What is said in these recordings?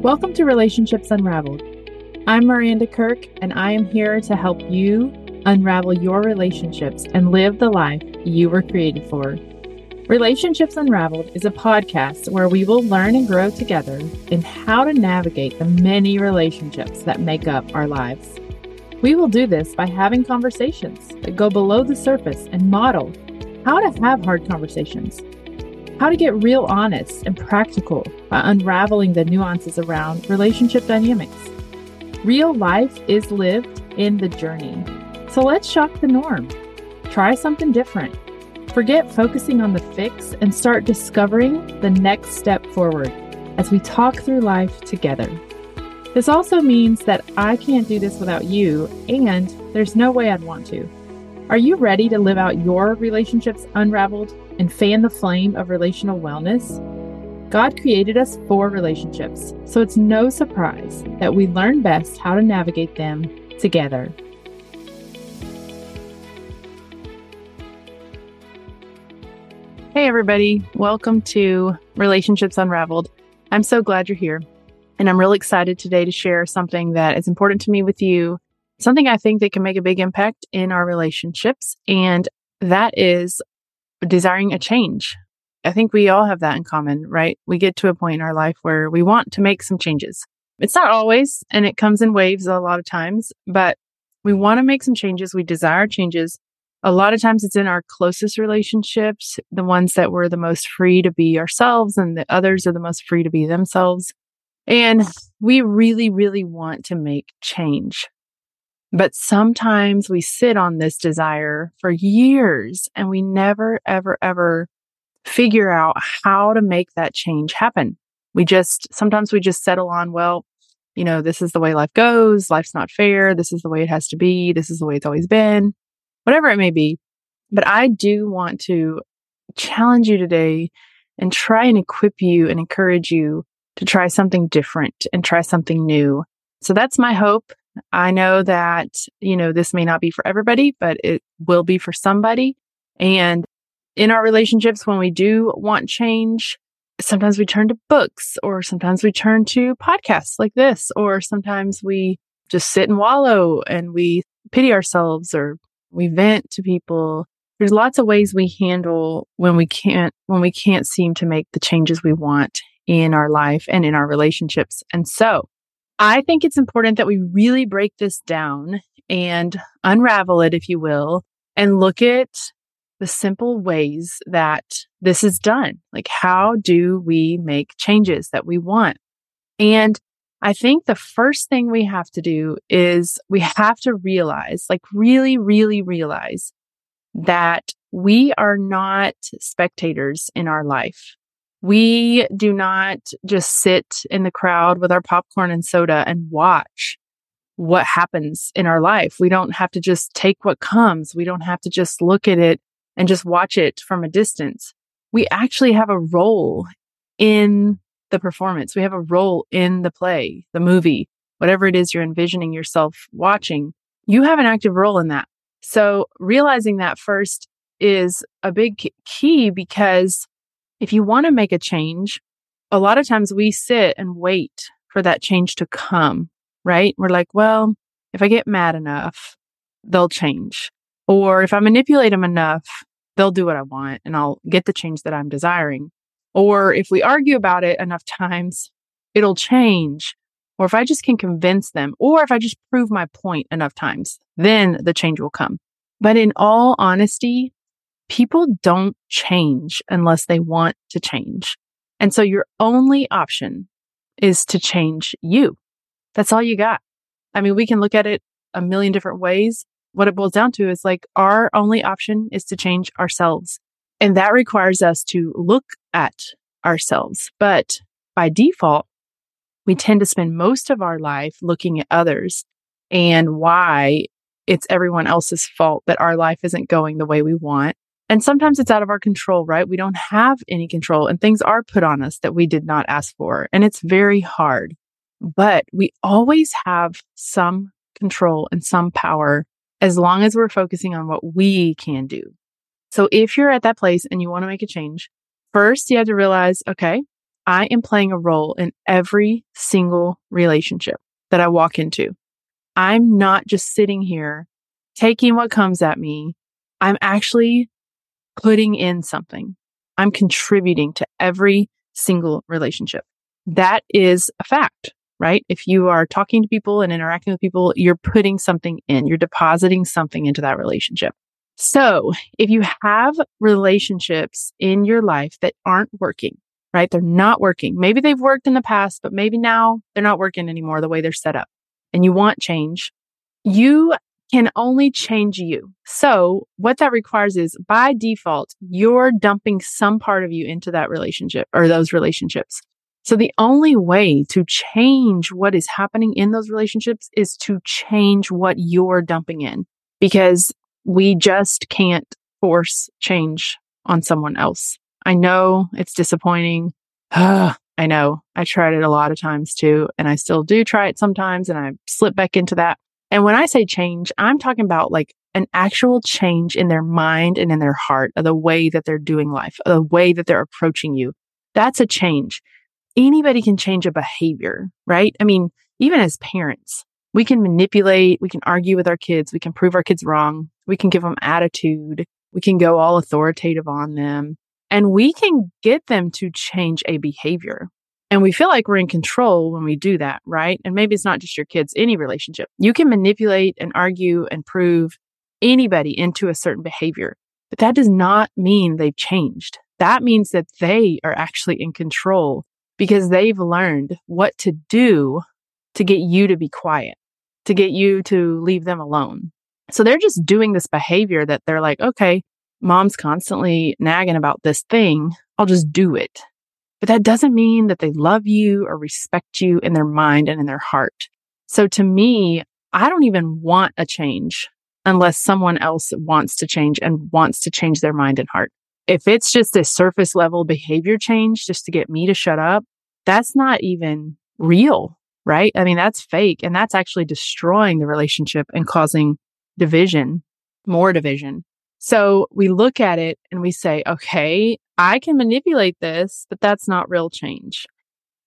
Welcome to Relationships Unraveled. I'm Maranda Kirk, and I am here to help you unravel your relationships and live the life you were created for. Relationships Unraveled is a podcast where we will learn and grow together in how to navigate the many relationships that make up our lives. We will do this by having conversations that go below the surface and model how to have hard conversations how to get real honest and practical by unraveling the nuances around relationship dynamics. Real life is lived in the journey. So let's shock the norm. Try something different. Forget focusing on the fix and start discovering the next step forward as we talk through life together. This also means that I can't do this without you, and there's no way I'd want to. Are you ready to live out your relationships unraveled and fan the flame of relational wellness? God created us for relationships, so it's no surprise that we learn best how to navigate them together. Hey, everybody, welcome to Relationships Unraveled. I'm so glad you're here, and I'm really excited today to share something that is important to me with you something I think that can make a big impact in our relationships. And that is desiring a change. I think we all have that in common, right? We get to a point in our life where we want to make some changes. It's not always, and it comes in waves a lot of times, but we want to make some changes. We desire changes. A lot of times it's in our closest relationships, the ones that we're the most free to be ourselves and the others are the most free to be themselves. And we really, really want to make change. But sometimes we sit on this desire for years and we never, ever, ever figure out how to make that change happen. We just, sometimes we just settle on, well, you know, this is the way life goes. Life's not fair. This is the way it has to be. This is the way it's always been, whatever it may be. But I do want to challenge you today and try and equip you and encourage you to try something different and try something new. So that's my hope I know that, you know, this may not be for everybody, but it will be for somebody. And in our relationships, when we do want change, sometimes we turn to books or sometimes we turn to podcasts like this, or sometimes we just sit and wallow and we pity ourselves or we vent to people. There's lots of ways we handle when we can't, when we can't seem to make the changes we want in our life and in our relationships. And so I think it's important that we really break this down and unravel it, if you will, and look at the simple ways that this is done. Like, how do we make changes that we want? And I think the first thing we have to do is we have to realize, like, really, really realize that we are not spectators in our life. We do not just sit in the crowd with our popcorn and soda and watch what happens in our life. We don't have to just take what comes. We don't have to just look at it and just watch it from a distance. We actually have a role in the performance. We have a role in the play, the movie, whatever it is you're envisioning yourself watching. You have an active role in that. So realizing that first is a big key because if you want to make a change, a lot of times we sit and wait for that change to come, right? We're like, well, if I get mad enough, they'll change. Or if I manipulate them enough, they'll do what I want and I'll get the change that I'm desiring. Or if we argue about it enough times, it'll change. Or if I just can convince them, or if I just prove my point enough times, then the change will come. But in all honesty, people don't change unless they want to change. And so your only option is to change you. That's all you got. I mean, we can look at it a million different ways. What it boils down to is like our only option is to change ourselves. And that requires us to look at ourselves. But by default, we tend to spend most of our life looking at others and why it's everyone else's fault that our life isn't going the way we want and sometimes it's out of our control, right? We don't have any control and things are put on us that we did not ask for. And it's very hard, but we always have some control and some power as long as we're focusing on what we can do. So if you're at that place and you want to make a change, first you have to realize, okay, I am playing a role in every single relationship that I walk into. I'm not just sitting here taking what comes at me. I'm actually putting in something. I'm contributing to every single relationship. That is a fact, right? If you are talking to people and interacting with people, you're putting something in, you're depositing something into that relationship. So if you have relationships in your life that aren't working, right? They're not working. Maybe they've worked in the past, but maybe now they're not working anymore the way they're set up and you want change. You can only change you. So what that requires is by default, you're dumping some part of you into that relationship or those relationships. So the only way to change what is happening in those relationships is to change what you're dumping in because we just can't force change on someone else. I know it's disappointing. I know I tried it a lot of times too, and I still do try it sometimes and I slip back into that. And when I say change, I'm talking about like an actual change in their mind and in their heart of the way that they're doing life, the way that they're approaching you. That's a change. Anybody can change a behavior, right? I mean, even as parents, we can manipulate, we can argue with our kids, we can prove our kids wrong, we can give them attitude, we can go all authoritative on them, and we can get them to change a behavior. And we feel like we're in control when we do that, right? And maybe it's not just your kids, any relationship. You can manipulate and argue and prove anybody into a certain behavior, but that does not mean they've changed. That means that they are actually in control because they've learned what to do to get you to be quiet, to get you to leave them alone. So they're just doing this behavior that they're like, okay, mom's constantly nagging about this thing. I'll just do it. But that doesn't mean that they love you or respect you in their mind and in their heart. So to me, I don't even want a change unless someone else wants to change and wants to change their mind and heart. If it's just a surface level behavior change just to get me to shut up, that's not even real, right? I mean, that's fake and that's actually destroying the relationship and causing division, more division. So we look at it and we say, okay, I can manipulate this, but that's not real change.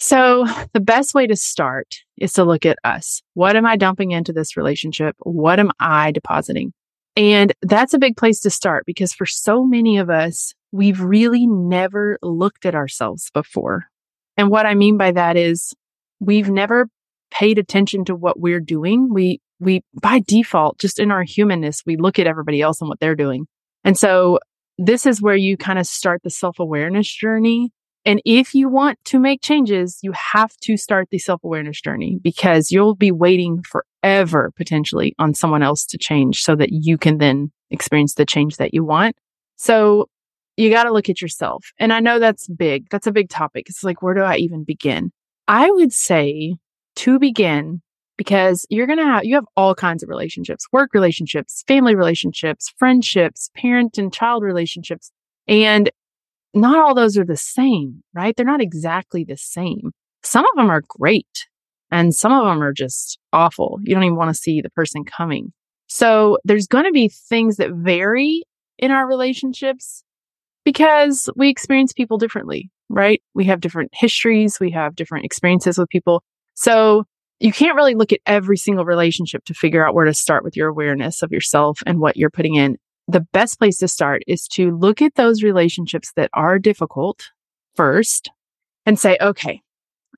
So the best way to start is to look at us. What am I dumping into this relationship? What am I depositing? And that's a big place to start because for so many of us, we've really never looked at ourselves before. And what I mean by that is we've never paid attention to what we're doing. We we by default, just in our humanness, we look at everybody else and what they're doing. And so this is where you kind of start the self awareness journey. And if you want to make changes, you have to start the self awareness journey because you'll be waiting forever potentially on someone else to change so that you can then experience the change that you want. So you got to look at yourself. And I know that's big. That's a big topic. It's like, where do I even begin? I would say to begin, because you're going to have, you have all kinds of relationships, work relationships, family relationships, friendships, parent and child relationships. And not all those are the same, right? They're not exactly the same. Some of them are great and some of them are just awful. You don't even want to see the person coming. So there's going to be things that vary in our relationships because we experience people differently, right? We have different histories. We have different experiences with people. So you can't really look at every single relationship to figure out where to start with your awareness of yourself and what you're putting in. The best place to start is to look at those relationships that are difficult first and say, okay,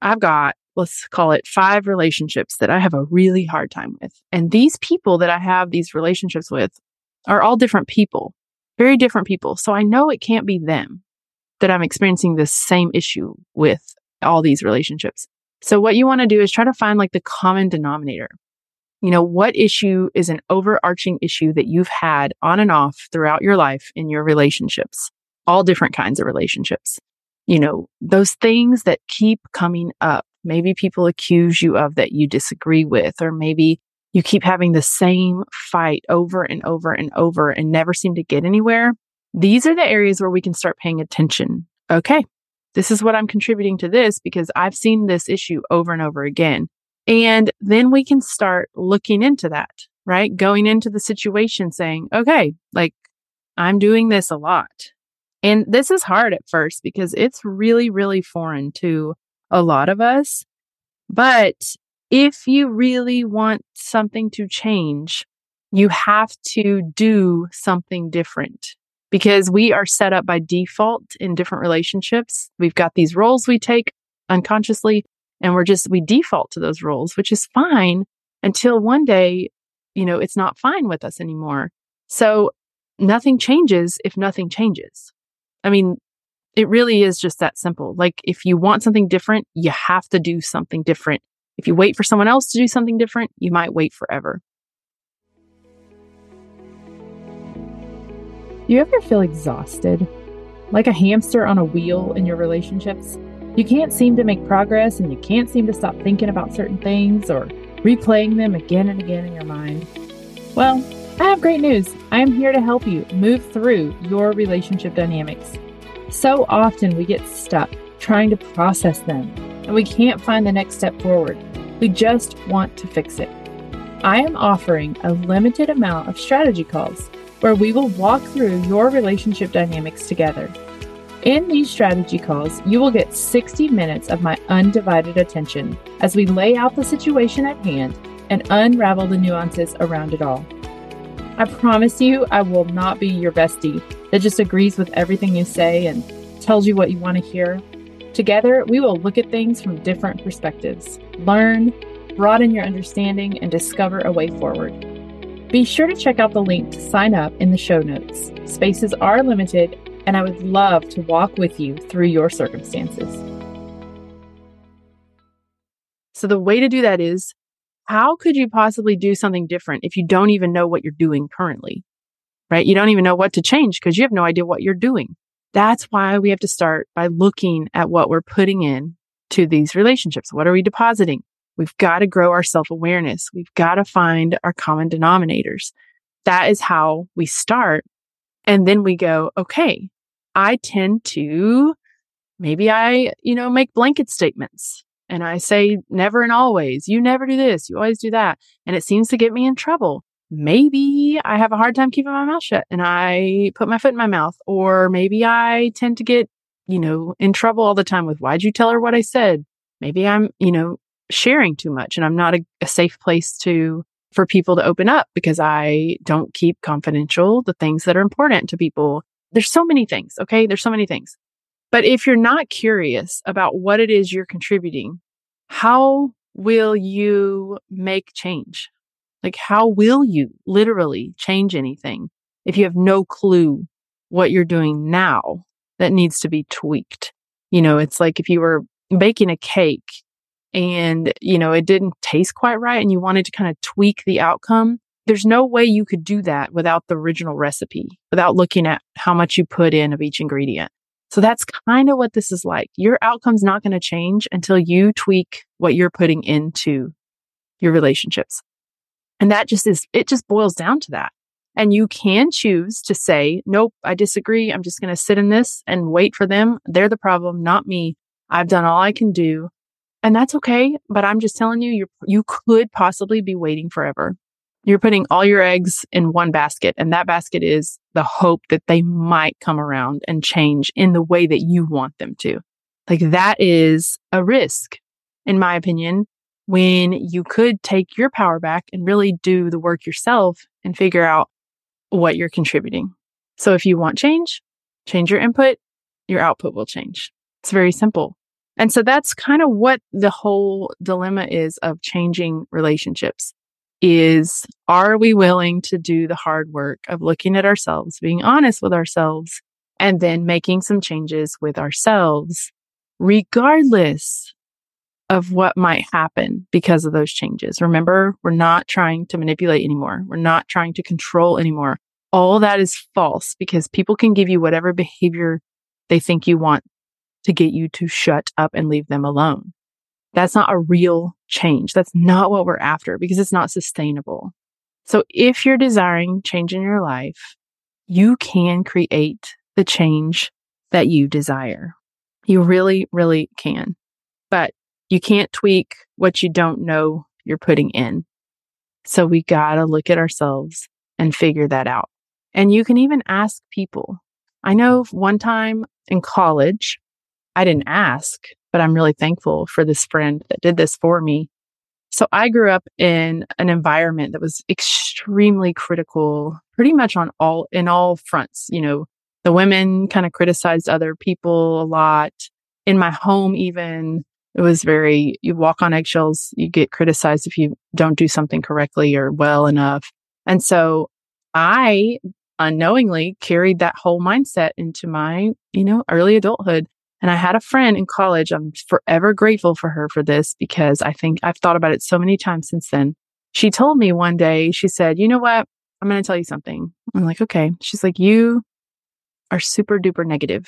I've got, let's call it five relationships that I have a really hard time with. And these people that I have these relationships with are all different people, very different people. So I know it can't be them that I'm experiencing this same issue with all these relationships. So what you want to do is try to find like the common denominator. You know, what issue is an overarching issue that you've had on and off throughout your life in your relationships, all different kinds of relationships. You know, those things that keep coming up. Maybe people accuse you of that you disagree with, or maybe you keep having the same fight over and over and over and never seem to get anywhere. These are the areas where we can start paying attention. Okay, this is what I'm contributing to this because I've seen this issue over and over again. And then we can start looking into that, right? Going into the situation saying, okay, like I'm doing this a lot. And this is hard at first because it's really, really foreign to a lot of us. But if you really want something to change, you have to do something different because we are set up by default in different relationships. We've got these roles we take unconsciously and we're just, we default to those roles, which is fine until one day, you know, it's not fine with us anymore. So nothing changes if nothing changes. I mean, it really is just that simple. Like if you want something different, you have to do something different. If you wait for someone else to do something different, you might wait forever. Do you ever feel exhausted? Like a hamster on a wheel in your relationships? You can't seem to make progress and you can't seem to stop thinking about certain things or replaying them again and again in your mind. Well, I have great news. I am here to help you move through your relationship dynamics. So often we get stuck trying to process them and we can't find the next step forward. We just want to fix it. I am offering a limited amount of strategy calls where we will walk through your relationship dynamics together. In these strategy calls, you will get 60 minutes of my undivided attention as we lay out the situation at hand and unravel the nuances around it all. I promise you, I will not be your bestie that just agrees with everything you say and tells you what you want to hear. Together, we will look at things from different perspectives, learn, broaden your understanding, and discover a way forward. Be sure to check out the link to sign up in the show notes. Spaces are limited, and I would love to walk with you through your circumstances. So, the way to do that is how could you possibly do something different if you don't even know what you're doing currently? Right? You don't even know what to change because you have no idea what you're doing. That's why we have to start by looking at what we're putting in to these relationships. What are we depositing? We've got to grow our self awareness. We've got to find our common denominators. That is how we start. And then we go, okay, I tend to maybe I, you know, make blanket statements and I say never and always, you never do this, you always do that. And it seems to get me in trouble. Maybe I have a hard time keeping my mouth shut and I put my foot in my mouth. Or maybe I tend to get, you know, in trouble all the time with why'd you tell her what I said? Maybe I'm, you know, sharing too much and I'm not a, a safe place to for people to open up because I don't keep confidential the things that are important to people. There's so many things. Okay. There's so many things. But if you're not curious about what it is you're contributing, how will you make change? Like, how will you literally change anything if you have no clue what you're doing now that needs to be tweaked? You know, it's like if you were baking a cake and, you know, it didn't taste quite right and you wanted to kind of tweak the outcome. There's no way you could do that without the original recipe, without looking at how much you put in of each ingredient. So that's kind of what this is like. Your outcome's not going to change until you tweak what you're putting into your relationships. And that just is, it just boils down to that. And you can choose to say, nope, I disagree. I'm just going to sit in this and wait for them. They're the problem, not me. I've done all I can do. And that's okay. But I'm just telling you, you you could possibly be waiting forever. You're putting all your eggs in one basket, and that basket is the hope that they might come around and change in the way that you want them to. Like that is a risk, in my opinion, when you could take your power back and really do the work yourself and figure out what you're contributing. So if you want change, change your input, your output will change. It's very simple. And so that's kind of what the whole dilemma is of changing relationships is are we willing to do the hard work of looking at ourselves, being honest with ourselves, and then making some changes with ourselves, regardless of what might happen because of those changes. Remember, we're not trying to manipulate anymore. We're not trying to control anymore. All that is false because people can give you whatever behavior they think you want to get you to shut up and leave them alone. That's not a real change. That's not what we're after because it's not sustainable. So if you're desiring change in your life, you can create the change that you desire. You really, really can. But you can't tweak what you don't know you're putting in. So we gotta look at ourselves and figure that out. And you can even ask people, I know one time in college, I didn't ask, but I'm really thankful for this friend that did this for me. So I grew up in an environment that was extremely critical, pretty much on all, in all fronts. You know, the women kind of criticized other people a lot. In my home, even, it was very, you walk on eggshells, you get criticized if you don't do something correctly or well enough. And so I unknowingly carried that whole mindset into my, you know, early adulthood. And I had a friend in college. I'm forever grateful for her for this because I think I've thought about it so many times since then. She told me one day, she said, you know what? I'm going to tell you something. I'm like, okay. She's like, you are super duper negative.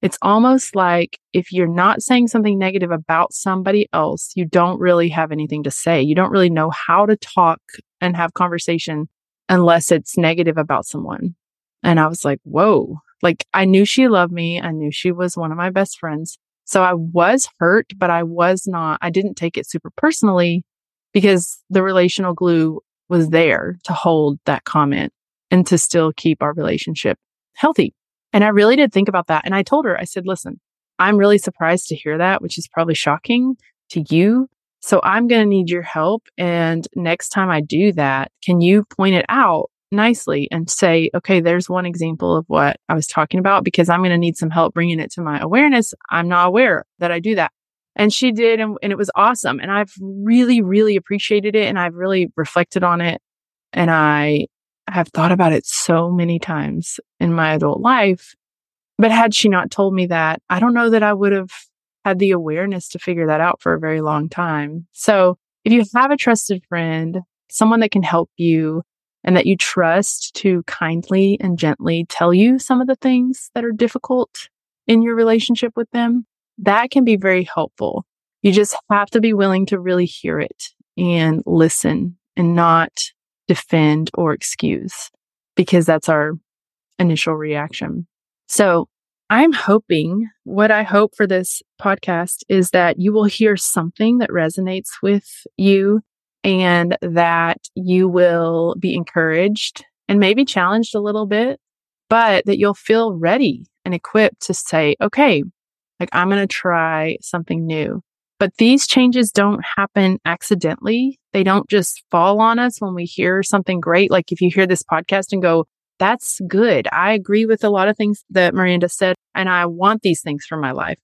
It's almost like if you're not saying something negative about somebody else, you don't really have anything to say. You don't really know how to talk and have conversation unless it's negative about someone. And I was like, whoa, like I knew she loved me. I knew she was one of my best friends. So I was hurt, but I was not, I didn't take it super personally because the relational glue was there to hold that comment and to still keep our relationship healthy. And I really did think about that. And I told her, I said, listen, I'm really surprised to hear that, which is probably shocking to you. So I'm going to need your help. And next time I do that, can you point it out nicely and say, okay, there's one example of what I was talking about because I'm going to need some help bringing it to my awareness. I'm not aware that I do that. And she did. And, and, it was awesome. And I've really, really appreciated it. And I've really reflected on it. And I have thought about it so many times in my adult life. But had she not told me that, I don't know that I would have had the awareness to figure that out for a very long time. So if you have a trusted friend, someone that can help you and that you trust to kindly and gently tell you some of the things that are difficult in your relationship with them, that can be very helpful. You just have to be willing to really hear it and listen and not defend or excuse because that's our initial reaction. So I'm hoping what I hope for this podcast is that you will hear something that resonates with you and that you will be encouraged and maybe challenged a little bit, but that you'll feel ready and equipped to say, okay, like I'm going to try something new. But these changes don't happen accidentally. They don't just fall on us when we hear something great. Like if you hear this podcast and go, that's good. I agree with a lot of things that Maranda said, and I want these things for my life.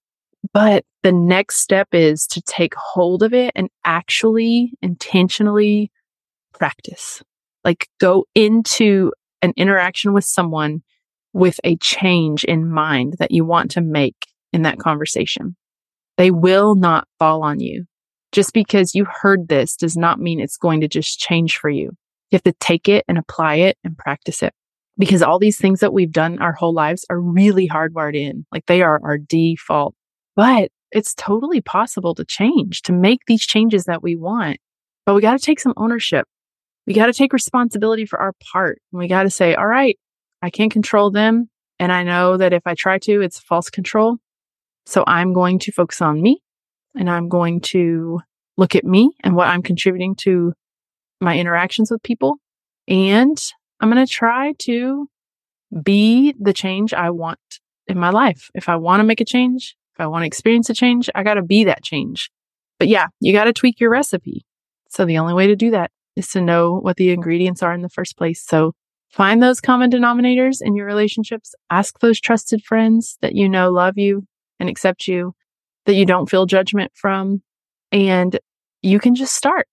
But the next step is to take hold of it and actually intentionally practice. Like go into an interaction with someone with a change in mind that you want to make in that conversation. They will not fall on you. Just because you heard this does not mean it's going to just change for you. You have to take it and apply it and practice it because all these things that we've done our whole lives are really hardwired in. Like they are our default but it's totally possible to change, to make these changes that we want. But we got to take some ownership. We got to take responsibility for our part. And we got to say, all right, I can't control them. And I know that if I try to, it's false control. So I'm going to focus on me and I'm going to look at me and what I'm contributing to my interactions with people. And I'm going to try to be the change I want in my life. If I want to make a change, I want to experience a change, I got to be that change. But yeah, you got to tweak your recipe. So the only way to do that is to know what the ingredients are in the first place. So find those common denominators in your relationships. Ask those trusted friends that you know love you and accept you, that you don't feel judgment from. And you can just start.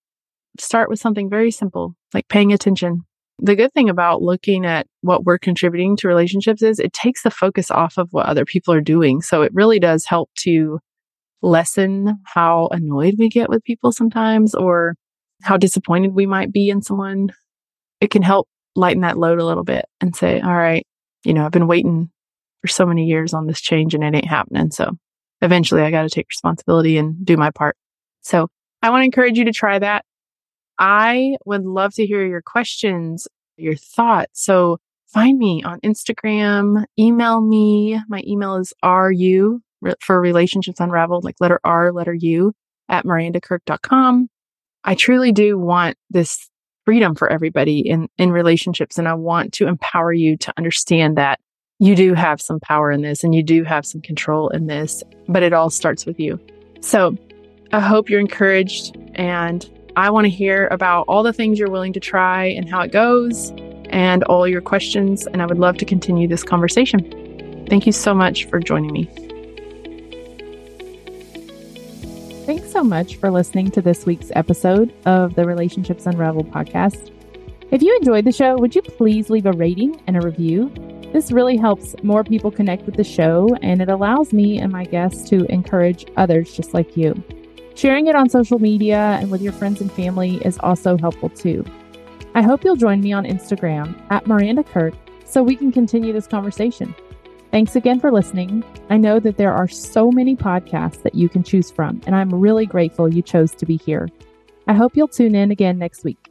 Start with something very simple, like paying attention the good thing about looking at what we're contributing to relationships is it takes the focus off of what other people are doing. So it really does help to lessen how annoyed we get with people sometimes or how disappointed we might be in someone. It can help lighten that load a little bit and say, all right, you know, I've been waiting for so many years on this change and it ain't happening. So eventually I got to take responsibility and do my part. So I want to encourage you to try that. I would love to hear your questions, your thoughts. So find me on Instagram, email me. My email is RU for relationships unraveled, like letter R, letter U at marandakirk.com. I truly do want this freedom for everybody in, in relationships. And I want to empower you to understand that you do have some power in this and you do have some control in this, but it all starts with you. So I hope you're encouraged and I want to hear about all the things you're willing to try and how it goes and all your questions. And I would love to continue this conversation. Thank you so much for joining me. Thanks so much for listening to this week's episode of the Relationships Unravel podcast. If you enjoyed the show, would you please leave a rating and a review? This really helps more people connect with the show, and it allows me and my guests to encourage others just like you. Sharing it on social media and with your friends and family is also helpful too. I hope you'll join me on Instagram at Maranda Kirk so we can continue this conversation. Thanks again for listening. I know that there are so many podcasts that you can choose from, and I'm really grateful you chose to be here. I hope you'll tune in again next week.